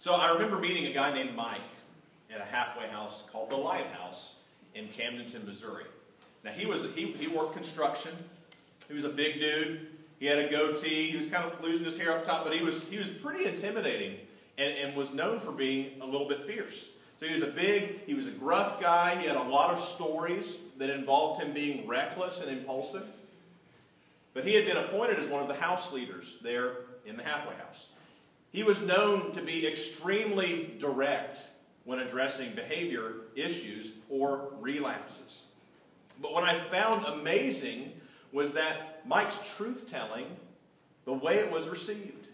So I remember meeting a guy named Mike at a halfway house called the Lighthouse in Camdenton, Missouri. Now he was he, he worked construction. He was a big dude. He had a goatee. He was kind of losing his hair off top, but he was he was pretty intimidating and, and was known for being a little bit fierce. So he was a big, he was a gruff guy. He had a lot of stories that involved him being reckless and impulsive. But he had been appointed as one of the house leaders there in the halfway house. He was known to be extremely direct when addressing behavior issues or relapses. But what I found amazing was that Mike's truth telling, the way it was received.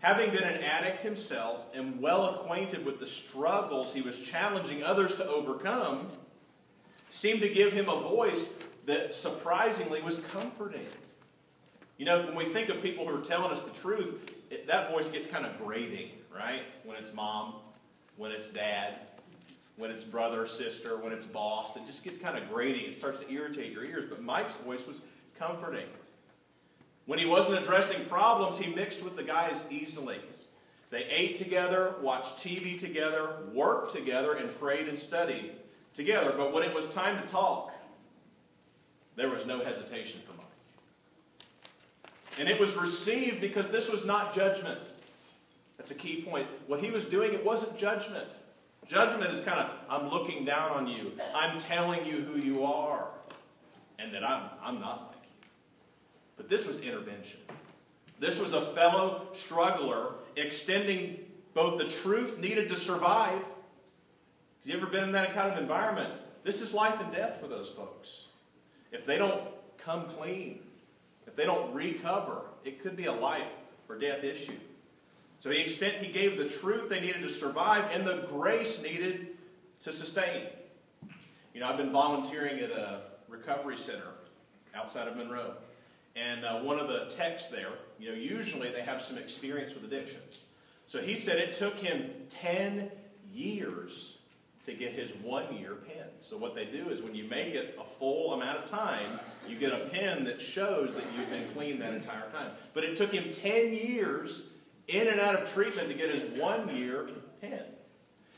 Having been an addict himself and well acquainted with the struggles he was challenging others to overcome, seemed to give him a voice that surprisingly was comforting. You know, when we think of people who are telling us the truth, it, that voice gets kind of grating, right? When it's mom, when it's dad, when it's brother, sister, when it's boss. It just gets kind of grating. It starts to irritate your ears. But Mike's voice was comforting. When he wasn't addressing problems, he mixed with the guys easily. They ate together, watched TV together, worked together, and prayed and studied together. But when it was time to talk, there was no hesitation for Mike. And it was received because this was not judgment. That's a key point. What he was doing, it wasn't judgment. Judgment is kind of, I'm looking down on you. I'm telling you who you are. And that I'm, I'm not like you. But this was intervention. This was a fellow struggler extending both the truth needed to survive. Have you ever been in that kind of environment? This is life and death for those folks. If they don't come clean, if they don't recover, it could be a life or death issue. So he, extent, he gave the truth they needed to survive and the grace needed to sustain. You know, I've been volunteering at a recovery center outside of Monroe. And uh, one of the techs there, you know, usually they have some experience with addiction. So he said it took him 10 years to get his one year pin. So what they do is when you make it a full amount of time, you get a pin that shows that you've been clean that entire time. But it took him 10 years in and out of treatment to get his one year pin.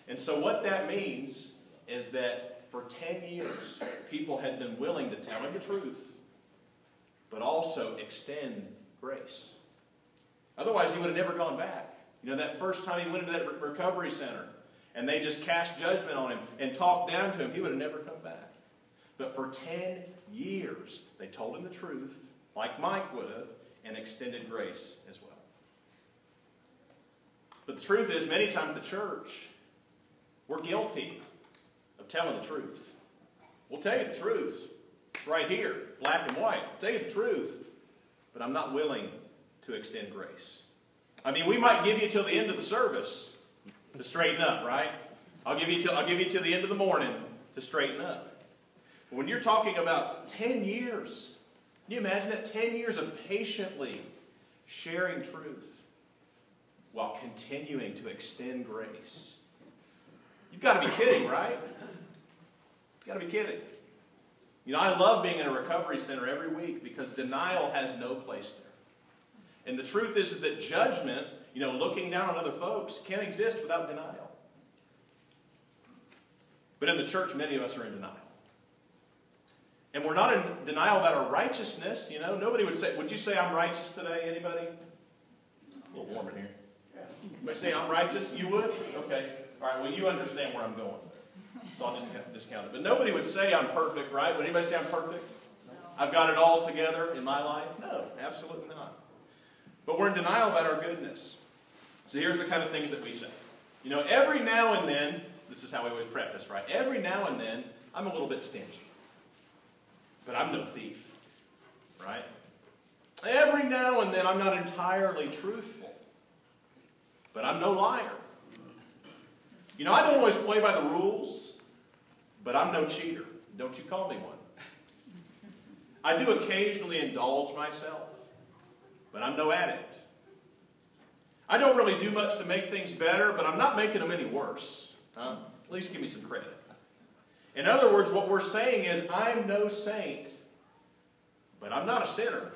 And so what that means is that for 10 years, people had been willing to tell him the truth, but also extend grace. Otherwise, he would have never gone back. You know, that first time he went into that recovery center and they just cast judgment on him and talked down to him, he would have never come back. But for 10 years, they told him the truth, like Mike would have, and extended grace as well. But the truth is, many times the church, we're guilty of telling the truth. We'll tell you the truth. It's right here, black and white. I'll tell you the truth. But I'm not willing to extend grace. I mean, we might give you till the end of the service to straighten up, right? I'll give you till, I'll give you till the end of the morning to straighten up. When you're talking about 10 years, can you imagine that? 10 years of patiently sharing truth while continuing to extend grace. You've got to be kidding, right? You've got to be kidding. You know, I love being in a recovery center every week because denial has no place there. And the truth is, is that judgment, you know, looking down on other folks, can't exist without denial. But in the church, many of us are in denial. And we're not in denial about our righteousness, you know. Nobody would say, would you say I'm righteous today? Anybody? A little warm in here. You say I'm righteous? You would? Okay. All right, well, you understand where I'm going. So I'll just discount it. But nobody would say I'm perfect, right? Would anybody say I'm perfect? No. I've got it all together in my life? No, absolutely not. But we're in denial about our goodness. So here's the kind of things that we say. You know, every now and then, this is how we always practice, right? Every now and then, I'm a little bit stingy. But I'm no thief, right? Every now and then, I'm not entirely truthful but I'm no liar. You know, I don't always play by the rules, but I'm no cheater. Don't you call me one. I do occasionally indulge myself, but I'm no addict. I don't really do much to make things better, but I'm not making them any worse. Huh? At least give me some credit. In other words, what we're saying is, I'm no saint, but I'm not a sinner.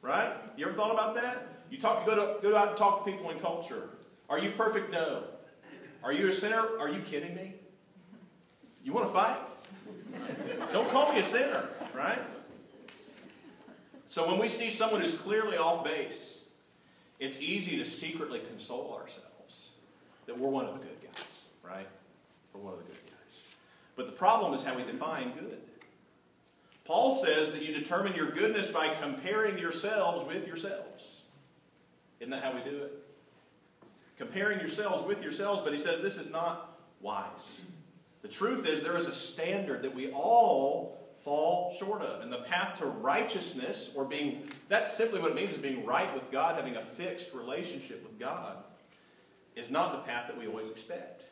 Right? You ever thought about that? You talk, go, to, go out and talk to people in culture. Are you perfect? No. Are you a sinner? Are you kidding me? You want to fight? Don't call me a sinner, right? So when we see someone who's clearly off base, it's easy to secretly console ourselves that we're one of the good guys, right? We're one of the good guys. But the problem is how we define good. Paul says that you determine your goodness by comparing yourselves with yourselves. Isn't that how we do it? Comparing yourselves with yourselves, but he says this is not wise. The truth is, there is a standard that we all fall short of. And the path to righteousness, or being, that's simply what it means is being right with God, having a fixed relationship with God, is not the path that we always expect.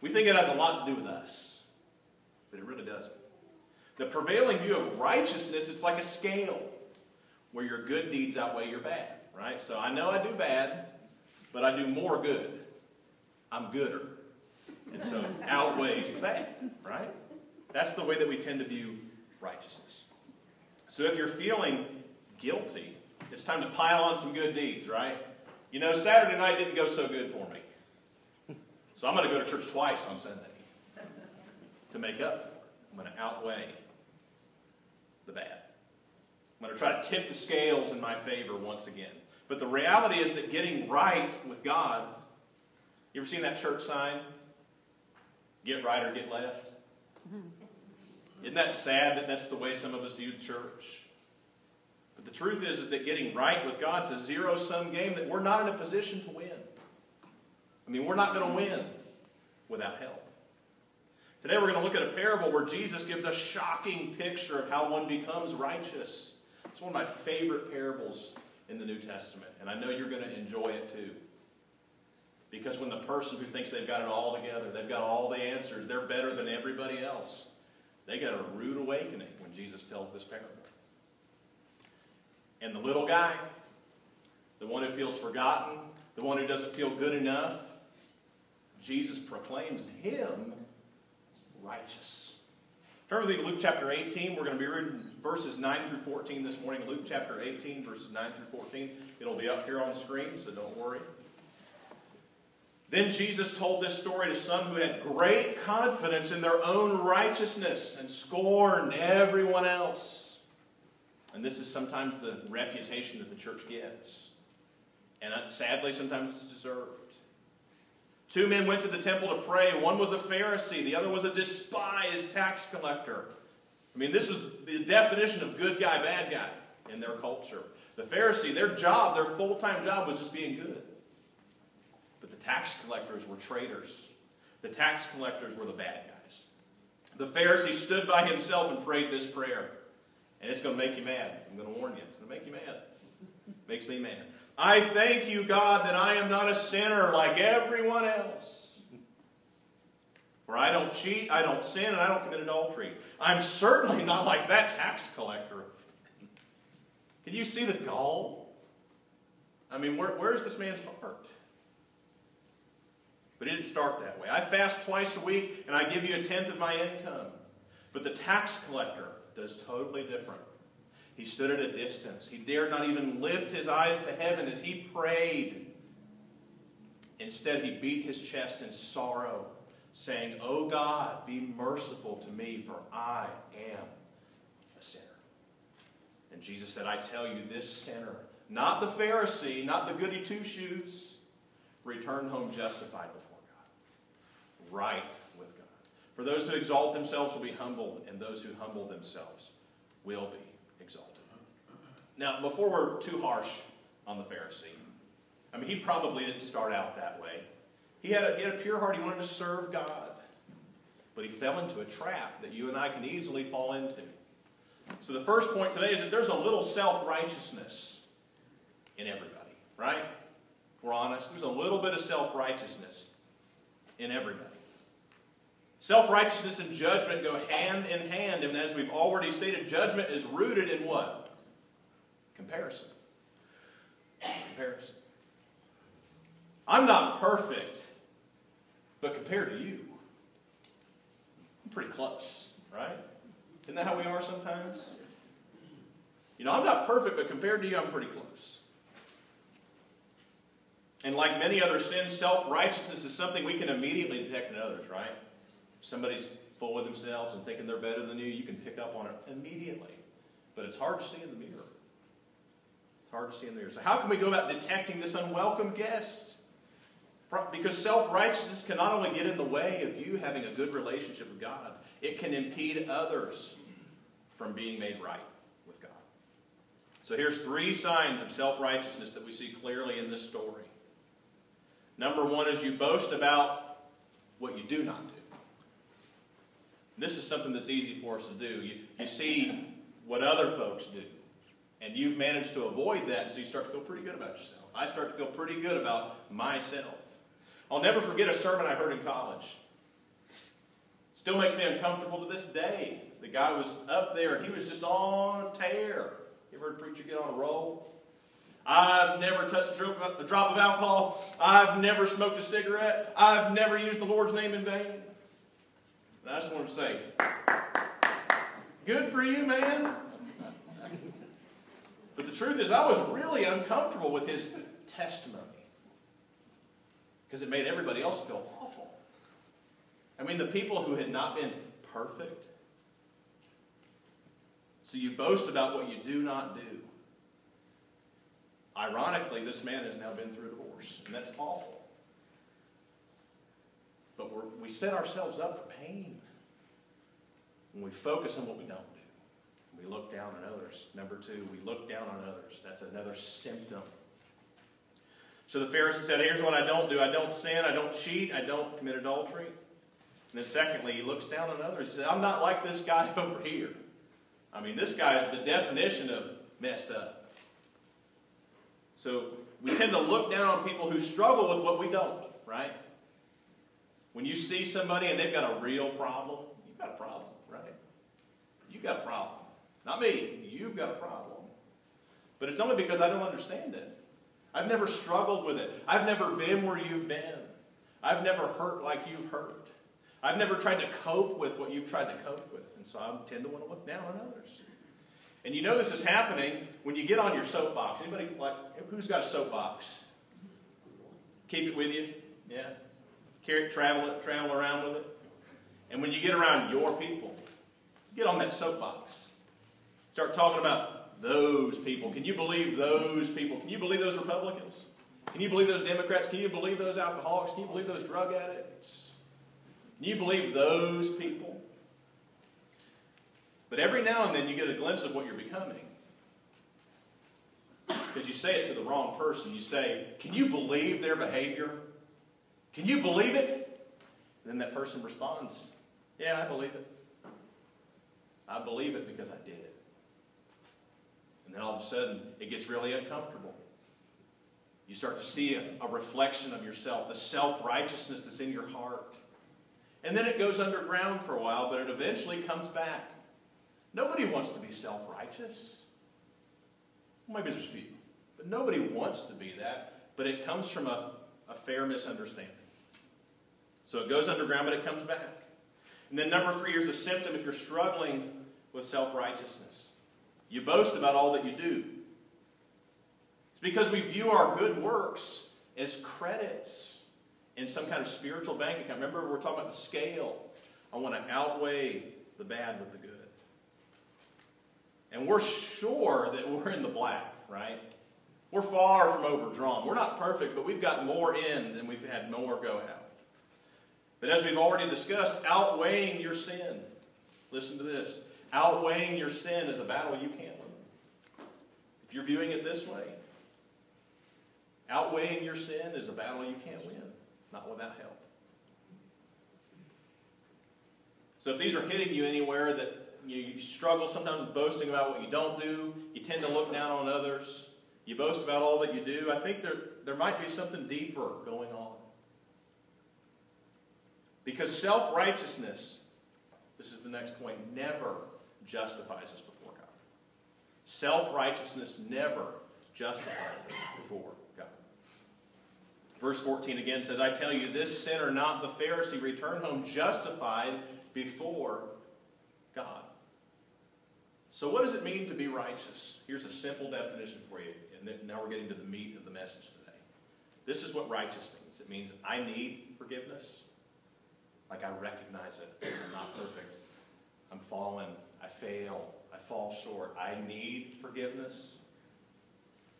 We think it has a lot to do with us, but it really doesn't. The prevailing view of righteousness, it's like a scale where your good deeds outweigh your bad, right? So I know I do bad, but I do more good. I'm gooder. And so outweighs the bad, right? That's the way that we tend to view righteousness. So if you're feeling guilty, it's time to pile on some good deeds, right? You know, Saturday night didn't go so good for me. So I'm going to go to church twice on Sunday to make up for it. I'm going to outweigh the bad. I'm going to try to tip the scales in my favor once again. But the reality is that getting right with God, you ever seen that church sign? Get right or get left? Mm-hmm. Isn't that sad that that's the way some of us view the church? But the truth is, is that getting right with God's a zero-sum game that we're not in a position to win. I mean, we're not going to win without help. Today we're going to look at a parable where Jesus gives a shocking picture of how one becomes righteous. It's one of my favorite parables in the New Testament, and I know you're going to enjoy it too. Because when the person who thinks they've got it all together, they've got all the answers, they're better than everybody else, they get a rude awakening when Jesus tells this parable. And the little guy, the one who feels forgotten, the one who doesn't feel good enough, Jesus proclaims him righteous. Turn with me to Luke chapter 18. We're going to be reading verses 9 through 14 this morning. Luke chapter 18, verses 9 through 14. It'll be up here on the screen, so don't worry. Then Jesus told this story to some who had great confidence in their own righteousness and scorned everyone else. And this is sometimes the reputation that the church gets. And sadly, sometimes it's deserved. Two men went to the temple to pray. One was a Pharisee, the other was a despised tax collector. I mean, this was the definition of good guy, bad guy in their culture. The Pharisee, their job, their full time job was just being good. Tax collectors were traitors. The tax collectors were the bad guys. The Pharisee stood by himself and prayed this prayer. And it's going to make you mad. I'm going to warn you. It's going to make you mad. Makes me mad. I thank you, God, that I am not a sinner like everyone else. For I don't cheat, I don't sin, and I don't commit adultery. I'm certainly not like that tax collector. Can you see the gall? I mean, where, where's this man's heart? But it didn't start that way. I fast twice a week, and I give you a tenth of my income. But the tax collector does totally different. He stood at a distance. He dared not even lift his eyes to heaven as he prayed. Instead, he beat his chest in sorrow, saying, O God, be merciful to me, for I am a sinner. And Jesus said, I tell you, this sinner, not the Pharisee, not the goody two shoes, returned home justified right with God. For those who exalt themselves will be humbled, and those who humble themselves will be exalted. Now, before we're too harsh on the Pharisee, I mean, he probably didn't start out that way. He had a, he had a pure heart. He wanted to serve God. But he fell into a trap that you and I can easily fall into. So the first point today is that there's a little self-righteousness in everybody, right? If we're honest, there's a little bit of self-righteousness in everybody. Self-righteousness and judgment go hand in hand, and as we've already stated, judgment is rooted in what? Comparison. Comparison. I'm not perfect, but compared to you, I'm pretty close, right? Isn't that how we are sometimes? You know, I'm not perfect, but compared to you, I'm pretty close. And like many other sins, self righteousness is something we can immediately detect in others, right? Somebody's full of themselves and thinking they're better than you, you can pick up on it immediately. But it's hard to see in the mirror. It's hard to see in the mirror. So, how can we go about detecting this unwelcome guest? Because self righteousness can not only get in the way of you having a good relationship with God, it can impede others from being made right with God. So here's three signs of self righteousness that we see clearly in this story. Number one is you boast about what you do not do. This is something that's easy for us to do. You, you see what other folks do, and you've managed to avoid that, so you start to feel pretty good about yourself. I start to feel pretty good about myself. I'll never forget a sermon I heard in college. Still makes me uncomfortable to this day. The guy was up there and he was just on a tear. You ever heard a preacher get on a roll? I've never touched a drop of alcohol. I've never smoked a cigarette. I've never used the Lord's name in vain. And I just want to say, good for you, man. But the truth is, I was really uncomfortable with his testimony because it made everybody else feel awful. I mean, the people who had not been perfect. So you boast about what you do not do. Ironically, this man has now been through divorce, and that's awful. But we set ourselves up for pain when we focus on what we don't do. We look down on others. Number two, we look down on others. That's another symptom. So the Pharisee said, Here's what I don't do I don't sin, I don't cheat, I don't commit adultery. And then, secondly, he looks down on others. He says, I'm not like this guy over here. I mean, this guy is the definition of messed up. So we tend to look down on people who struggle with what we don't, right? When you see somebody and they've got a real problem, you've got a problem, right? You've got a problem. Not me. You've got a problem. But it's only because I don't understand it. I've never struggled with it. I've never been where you've been. I've never hurt like you've hurt. I've never tried to cope with what you've tried to cope with. And so I tend to want to look down on others. And you know this is happening when you get on your soapbox. Anybody like who's got a soapbox? Keep it with you, yeah. Carry travel it, travel around with it. And when you get around your people, get on that soapbox. Start talking about those people. Can you believe those people? Can you believe those Republicans? Can you believe those Democrats? Can you believe those alcoholics? Can you believe those drug addicts? Can you believe those people? But every now and then you get a glimpse of what you're becoming. Because you say it to the wrong person. You say, Can you believe their behavior? Can you believe it? And then that person responds, Yeah, I believe it. I believe it because I did it. And then all of a sudden, it gets really uncomfortable. You start to see a, a reflection of yourself, the self righteousness that's in your heart. And then it goes underground for a while, but it eventually comes back. Nobody wants to be self righteous. maybe there's a few, but nobody wants to be that. But it comes from a, a fair misunderstanding. So it goes underground, but it comes back. And then number three, here's a symptom if you're struggling with self righteousness. You boast about all that you do. It's because we view our good works as credits in some kind of spiritual bank account. Remember, we're talking about the scale. I want to outweigh the bad with the good. And we're sure that we're in the black, right? We're far from overdrawn. We're not perfect, but we've got more in than we've had more go out. But as we've already discussed, outweighing your sin, listen to this outweighing your sin is a battle you can't win. If you're viewing it this way, outweighing your sin is a battle you can't win, not without help. So if these are hitting you anywhere that you struggle sometimes with boasting about what you don't do. You tend to look down on others. You boast about all that you do. I think there, there might be something deeper going on. Because self righteousness, this is the next point, never justifies us before God. Self righteousness never justifies us before God. Verse 14 again says, I tell you, this sinner, not the Pharisee, returned home justified before God. So, what does it mean to be righteous? Here's a simple definition for you, and now we're getting to the meat of the message today. This is what righteous means. It means I need forgiveness. Like I recognize it. I'm not perfect. I'm fallen. I fail. I fall short. I need forgiveness.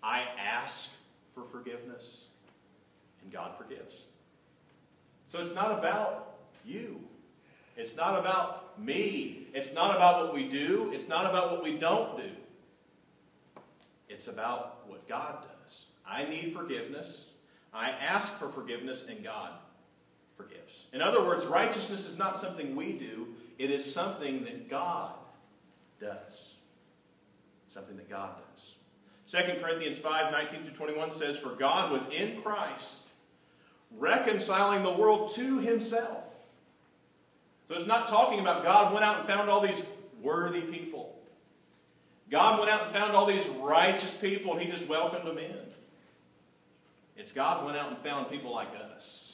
I ask for forgiveness. And God forgives. So it's not about you. It's not about me. It's not about what we do. It's not about what we don't do. It's about what God does. I need forgiveness. I ask for forgiveness, and God forgives. In other words, righteousness is not something we do, it is something that God does. Something that God does. 2 Corinthians 5 19 through 21 says, For God was in Christ, reconciling the world to himself. So it's not talking about God went out and found all these worthy people. God went out and found all these righteous people and he just welcomed them in. It's God went out and found people like us,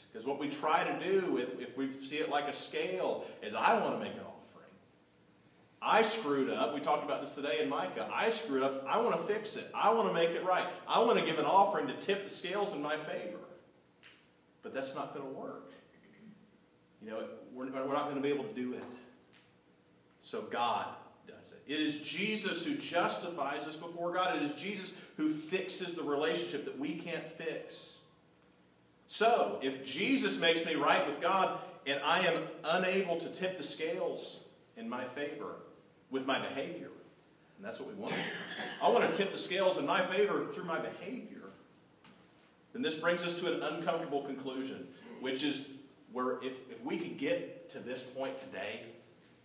Because what we try to do, if we see it like a scale, is I want to make an offering. I screwed up. We talked about this today in Micah. I screwed up. I want to fix it. I want to make it right. I want to give an offering to tip the scales in my favor. But that's not going to work. You know, we're, we're not going to be able to do it. So God does it. It is Jesus who justifies us before God. It is Jesus who fixes the relationship that we can't fix. So, if Jesus makes me right with God and I am unable to tip the scales in my favor with my behavior, and that's what we want. I want to tip the scales in my favor through my behavior. Then this brings us to an uncomfortable conclusion, which is where if, if we could get to this point today,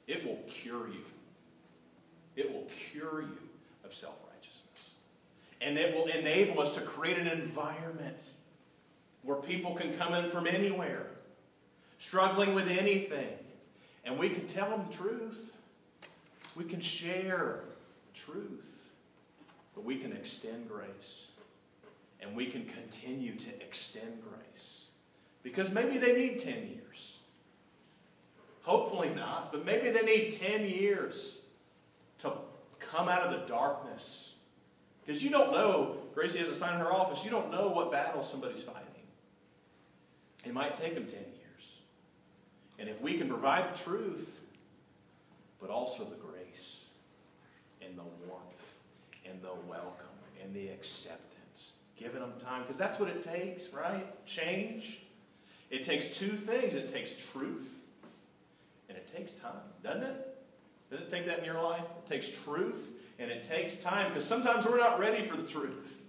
it will cure you. It will cure you of self righteousness. And it will enable us to create an environment where people can come in from anywhere, struggling with anything, and we can tell them the truth. We can share truth, but we can extend grace. And we can continue to extend grace. Because maybe they need 10 years. Hopefully not, but maybe they need 10 years to come out of the darkness. Because you don't know, Gracie has a sign in her office, you don't know what battle somebody's fighting. It might take them 10 years. And if we can provide the truth, but also the grace and the warmth and the welcome and the acceptance, giving them time, because that's what it takes, right? Change. It takes two things it takes truth and it takes time, doesn't it? Does it take that in your life? It takes truth and it takes time because sometimes we're not ready for the truth.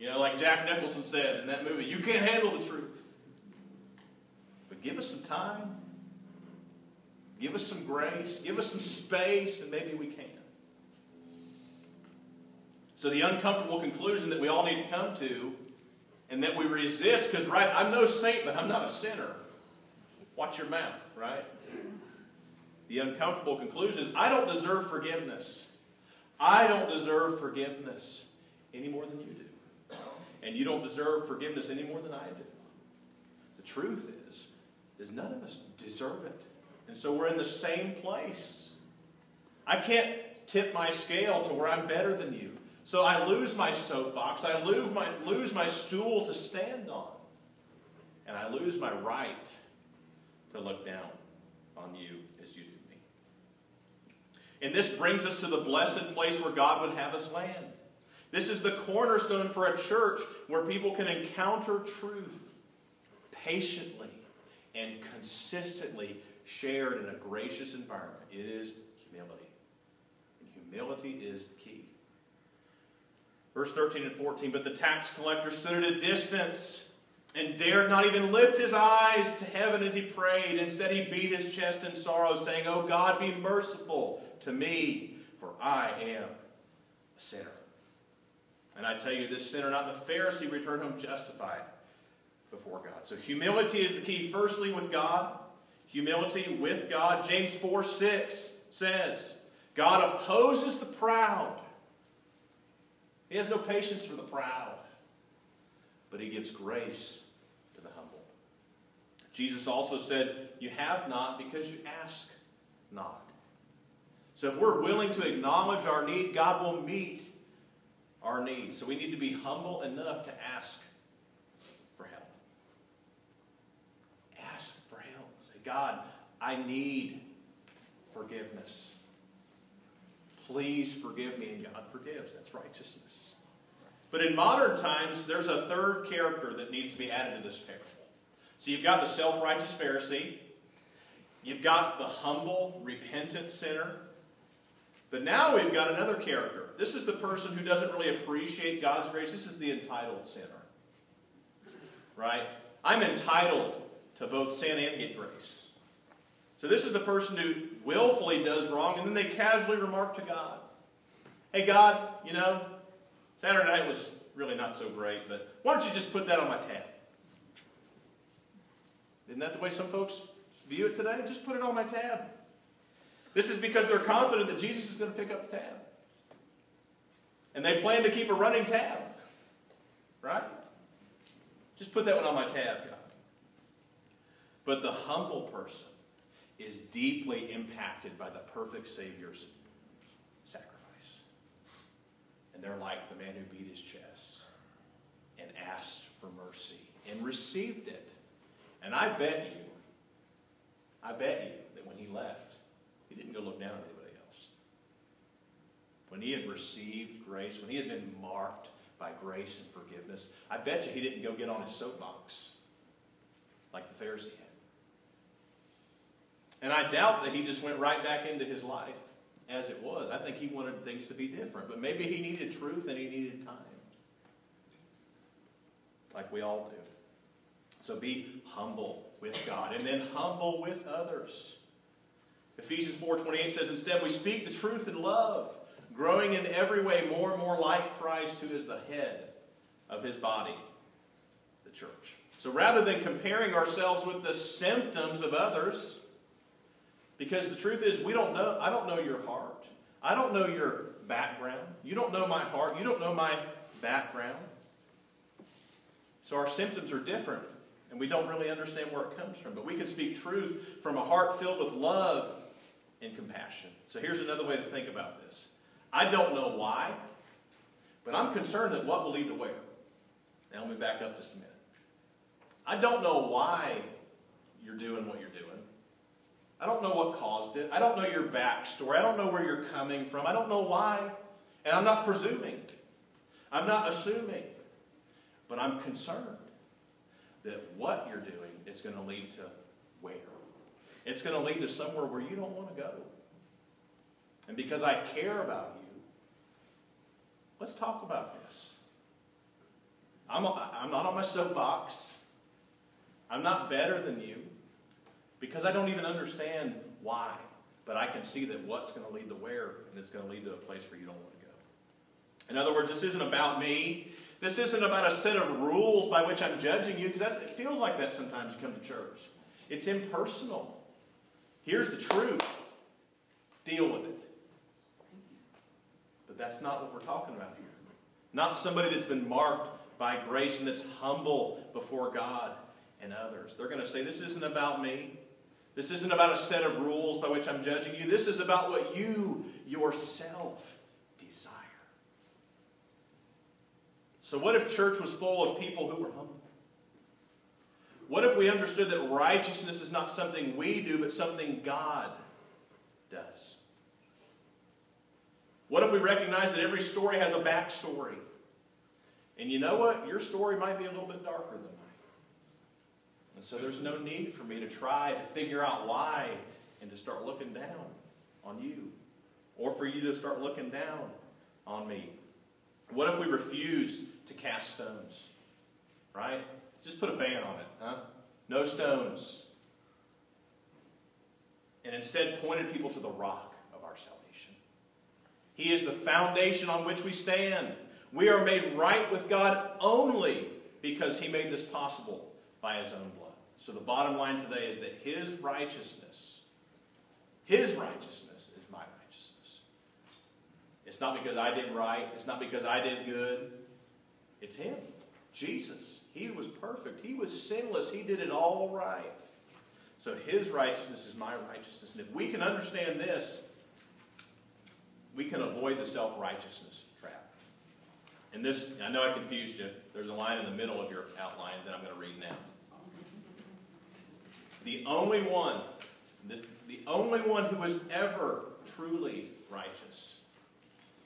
You know, like Jack Nicholson said in that movie, you can't handle the truth. Give us some time, give us some grace, give us some space, and maybe we can. So, the uncomfortable conclusion that we all need to come to and that we resist, because, right, I'm no saint, but I'm not a sinner. Watch your mouth, right? The uncomfortable conclusion is I don't deserve forgiveness. I don't deserve forgiveness any more than you do. And you don't deserve forgiveness any more than I do. The truth is, is none of us deserve it. And so we're in the same place. I can't tip my scale to where I'm better than you. So I lose my soapbox. I lose my, lose my stool to stand on. And I lose my right to look down on you as you do me. And this brings us to the blessed place where God would have us land. This is the cornerstone for a church where people can encounter truth patiently and consistently shared in a gracious environment. It is humility. And humility is the key. Verse 13 and 14 But the tax collector stood at a distance and dared not even lift his eyes to heaven as he prayed. Instead, he beat his chest in sorrow, saying, Oh God, be merciful to me, for I am a sinner. And I tell you, this sinner, not the Pharisee, returned home justified, before God. So humility is the key, firstly, with God. Humility with God. James 4 6 says, God opposes the proud. He has no patience for the proud, but he gives grace to the humble. Jesus also said, You have not because you ask not. So if we're willing to acknowledge our need, God will meet our needs. So we need to be humble enough to ask for help. Ask for help. Say, God, I need forgiveness. Please forgive me. And God forgives. That's righteousness. But in modern times, there's a third character that needs to be added to this parable. So you've got the self righteous Pharisee, you've got the humble, repentant sinner. But now we've got another character. This is the person who doesn't really appreciate God's grace. This is the entitled sinner. Right? I'm entitled to both sin and get grace. So this is the person who willfully does wrong, and then they casually remark to God, Hey, God, you know, Saturday night was really not so great, but why don't you just put that on my tab? Isn't that the way some folks view it today? Just put it on my tab. This is because they're confident that Jesus is going to pick up the tab. And they plan to keep a running tab. Right? Just put that one on my tab, God. But the humble person is deeply impacted by the perfect Savior's sacrifice. And they're like the man who beat his chest and asked for mercy and received it. And I bet you, I bet you that when he left, he didn't go look down at anybody else. When he had received grace, when he had been marked by grace and forgiveness, I bet you he didn't go get on his soapbox like the Pharisee had. And I doubt that he just went right back into his life as it was. I think he wanted things to be different. But maybe he needed truth and he needed time. Like we all do. So be humble with God and then humble with others. Ephesians 4:28 says instead we speak the truth in love, growing in every way more and more like Christ who is the head of his body, the church. So rather than comparing ourselves with the symptoms of others, because the truth is, we don't know, I don't know your heart. I don't know your background. You don't know my heart. You don't know my background. So our symptoms are different, and we don't really understand where it comes from. But we can speak truth from a heart filled with love and compassion. So here's another way to think about this. I don't know why, but I'm concerned that what will lead to where. Now let me back up just a minute. I don't know why you're doing what you're doing. I don't know what caused it. I don't know your backstory. I don't know where you're coming from. I don't know why. And I'm not presuming. I'm not assuming. But I'm concerned that what you're doing is going to lead to where? It's going to lead to somewhere where you don't want to go. And because I care about you, let's talk about this. I'm, I'm not on my soapbox. I'm not better than you because I don't even understand why. But I can see that what's going to lead to where, and it's going to lead to a place where you don't want to go. In other words, this isn't about me. This isn't about a set of rules by which I'm judging you, because it feels like that sometimes you come to church. It's impersonal. Here's the truth. Deal with it. But that's not what we're talking about here. Not somebody that's been marked by grace and that's humble before God and others. They're going to say, This isn't about me. This isn't about a set of rules by which I'm judging you. This is about what you yourself desire. So, what if church was full of people who were humble? What if we understood that righteousness is not something we do, but something God does? What if we recognize that every story has a backstory? And you know what? Your story might be a little bit darker mine. And so there's no need for me to try to figure out why and to start looking down on you. Or for you to start looking down on me. What if we refused to cast stones? Right? Just put a ban on it, huh? No stones. And instead pointed people to the rock of our salvation. He is the foundation on which we stand. We are made right with God only because He made this possible by his own blood. So the bottom line today is that his righteousness, his righteousness is my righteousness. It's not because I did right. It's not because I did good. It's him, Jesus. He was perfect. He was sinless. He did it all right. So his righteousness is my righteousness. And if we can understand this, we can avoid the self-righteousness trap. And this, I know I confused you. There's a line in the middle of your outline that I'm going to read now. The only one, the only one who was ever truly righteous.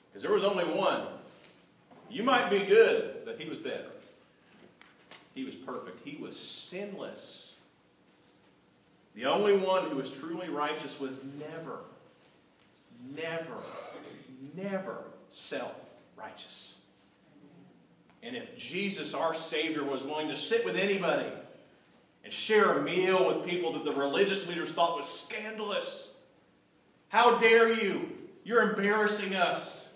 Because there was only one. You might be good, but he was better. He was perfect. He was sinless. The only one who was truly righteous was never, never, never self righteous. And if Jesus, our Savior, was willing to sit with anybody and share a meal with people that the religious leaders thought was scandalous, how dare you? You're embarrassing us.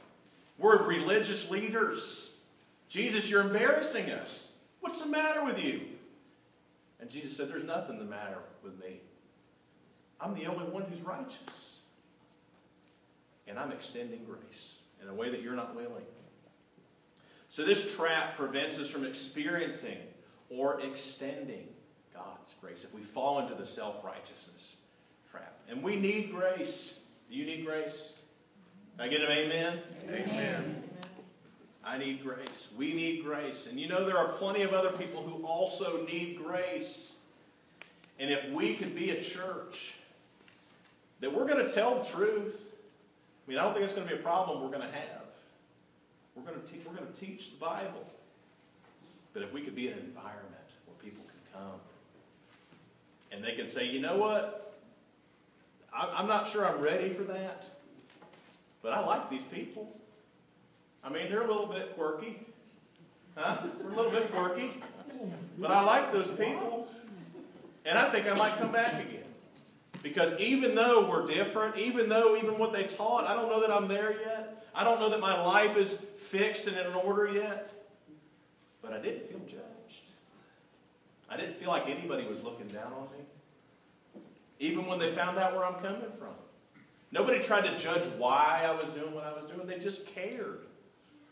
We're religious leaders. Jesus, you're embarrassing us. What's the matter with you? And Jesus said, There's nothing the matter with me. I'm the only one who's righteous. And I'm extending grace in a way that you're not willing. So this trap prevents us from experiencing or extending God's grace if we fall into the self-righteousness trap. And we need grace. Do you need grace? Can I get an amen? Amen. I need grace. We need grace. And you know, there are plenty of other people who also need grace. And if we could be a church that we're going to tell the truth, I mean, I don't think it's going to be a problem we're going to have. We're going to, we're going to teach the Bible. But if we could be an environment where people can come and they can say, you know what? I'm not sure I'm ready for that, but I like these people. I mean, they're a little bit quirky. Huh? They're a little bit quirky. But I like those people. And I think I might come back again. Because even though we're different, even though even what they taught, I don't know that I'm there yet. I don't know that my life is fixed and in order yet. But I didn't feel judged. I didn't feel like anybody was looking down on me. Even when they found out where I'm coming from. Nobody tried to judge why I was doing what I was doing. They just cared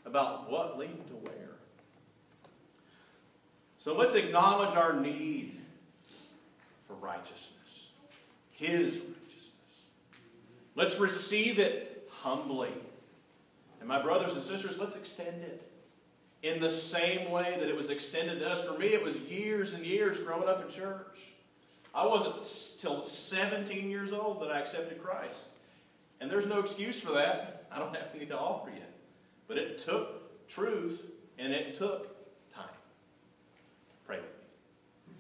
about what lead to where. So let's acknowledge our need for righteousness, His righteousness. Let's receive it humbly. And my brothers and sisters, let's extend it in the same way that it was extended to us. For me, it was years and years growing up in church. I wasn't till 17 years old that I accepted Christ. And there's no excuse for that. I don't have anything to offer you. But it took truth and it took time. Pray with me.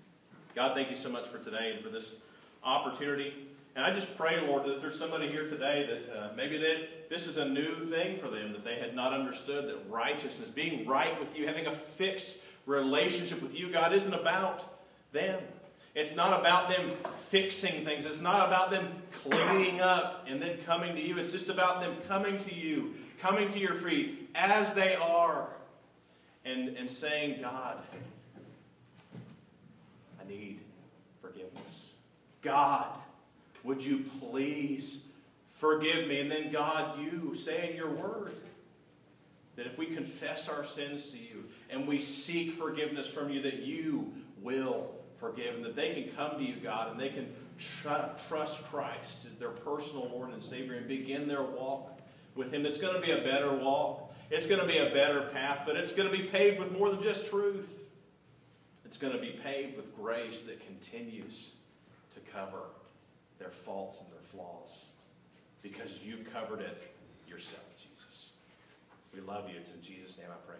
God, thank you so much for today and for this opportunity. And I just pray, Lord, that there's somebody here today that uh, maybe that this is a new thing for them, that they had not understood that righteousness, being right with you, having a fixed relationship with you, God, isn't about them. It's not about them fixing things. It's not about them cleaning up and then coming to you. It's just about them coming to you, coming to your feet as they are, and, and saying, God, I need forgiveness. God, would you please forgive me? And then, God, you say in your word that if we confess our sins to you and we seek forgiveness from you, that you will forgive and that they can come to you, God, and they can tr- trust Christ as their personal Lord and Savior and begin their walk with Him. It's going to be a better walk. It's going to be a better path, but it's going to be paved with more than just truth. It's going to be paved with grace that continues to cover their faults and their flaws because you've covered it yourself, Jesus. We love you. It's in Jesus' name I pray.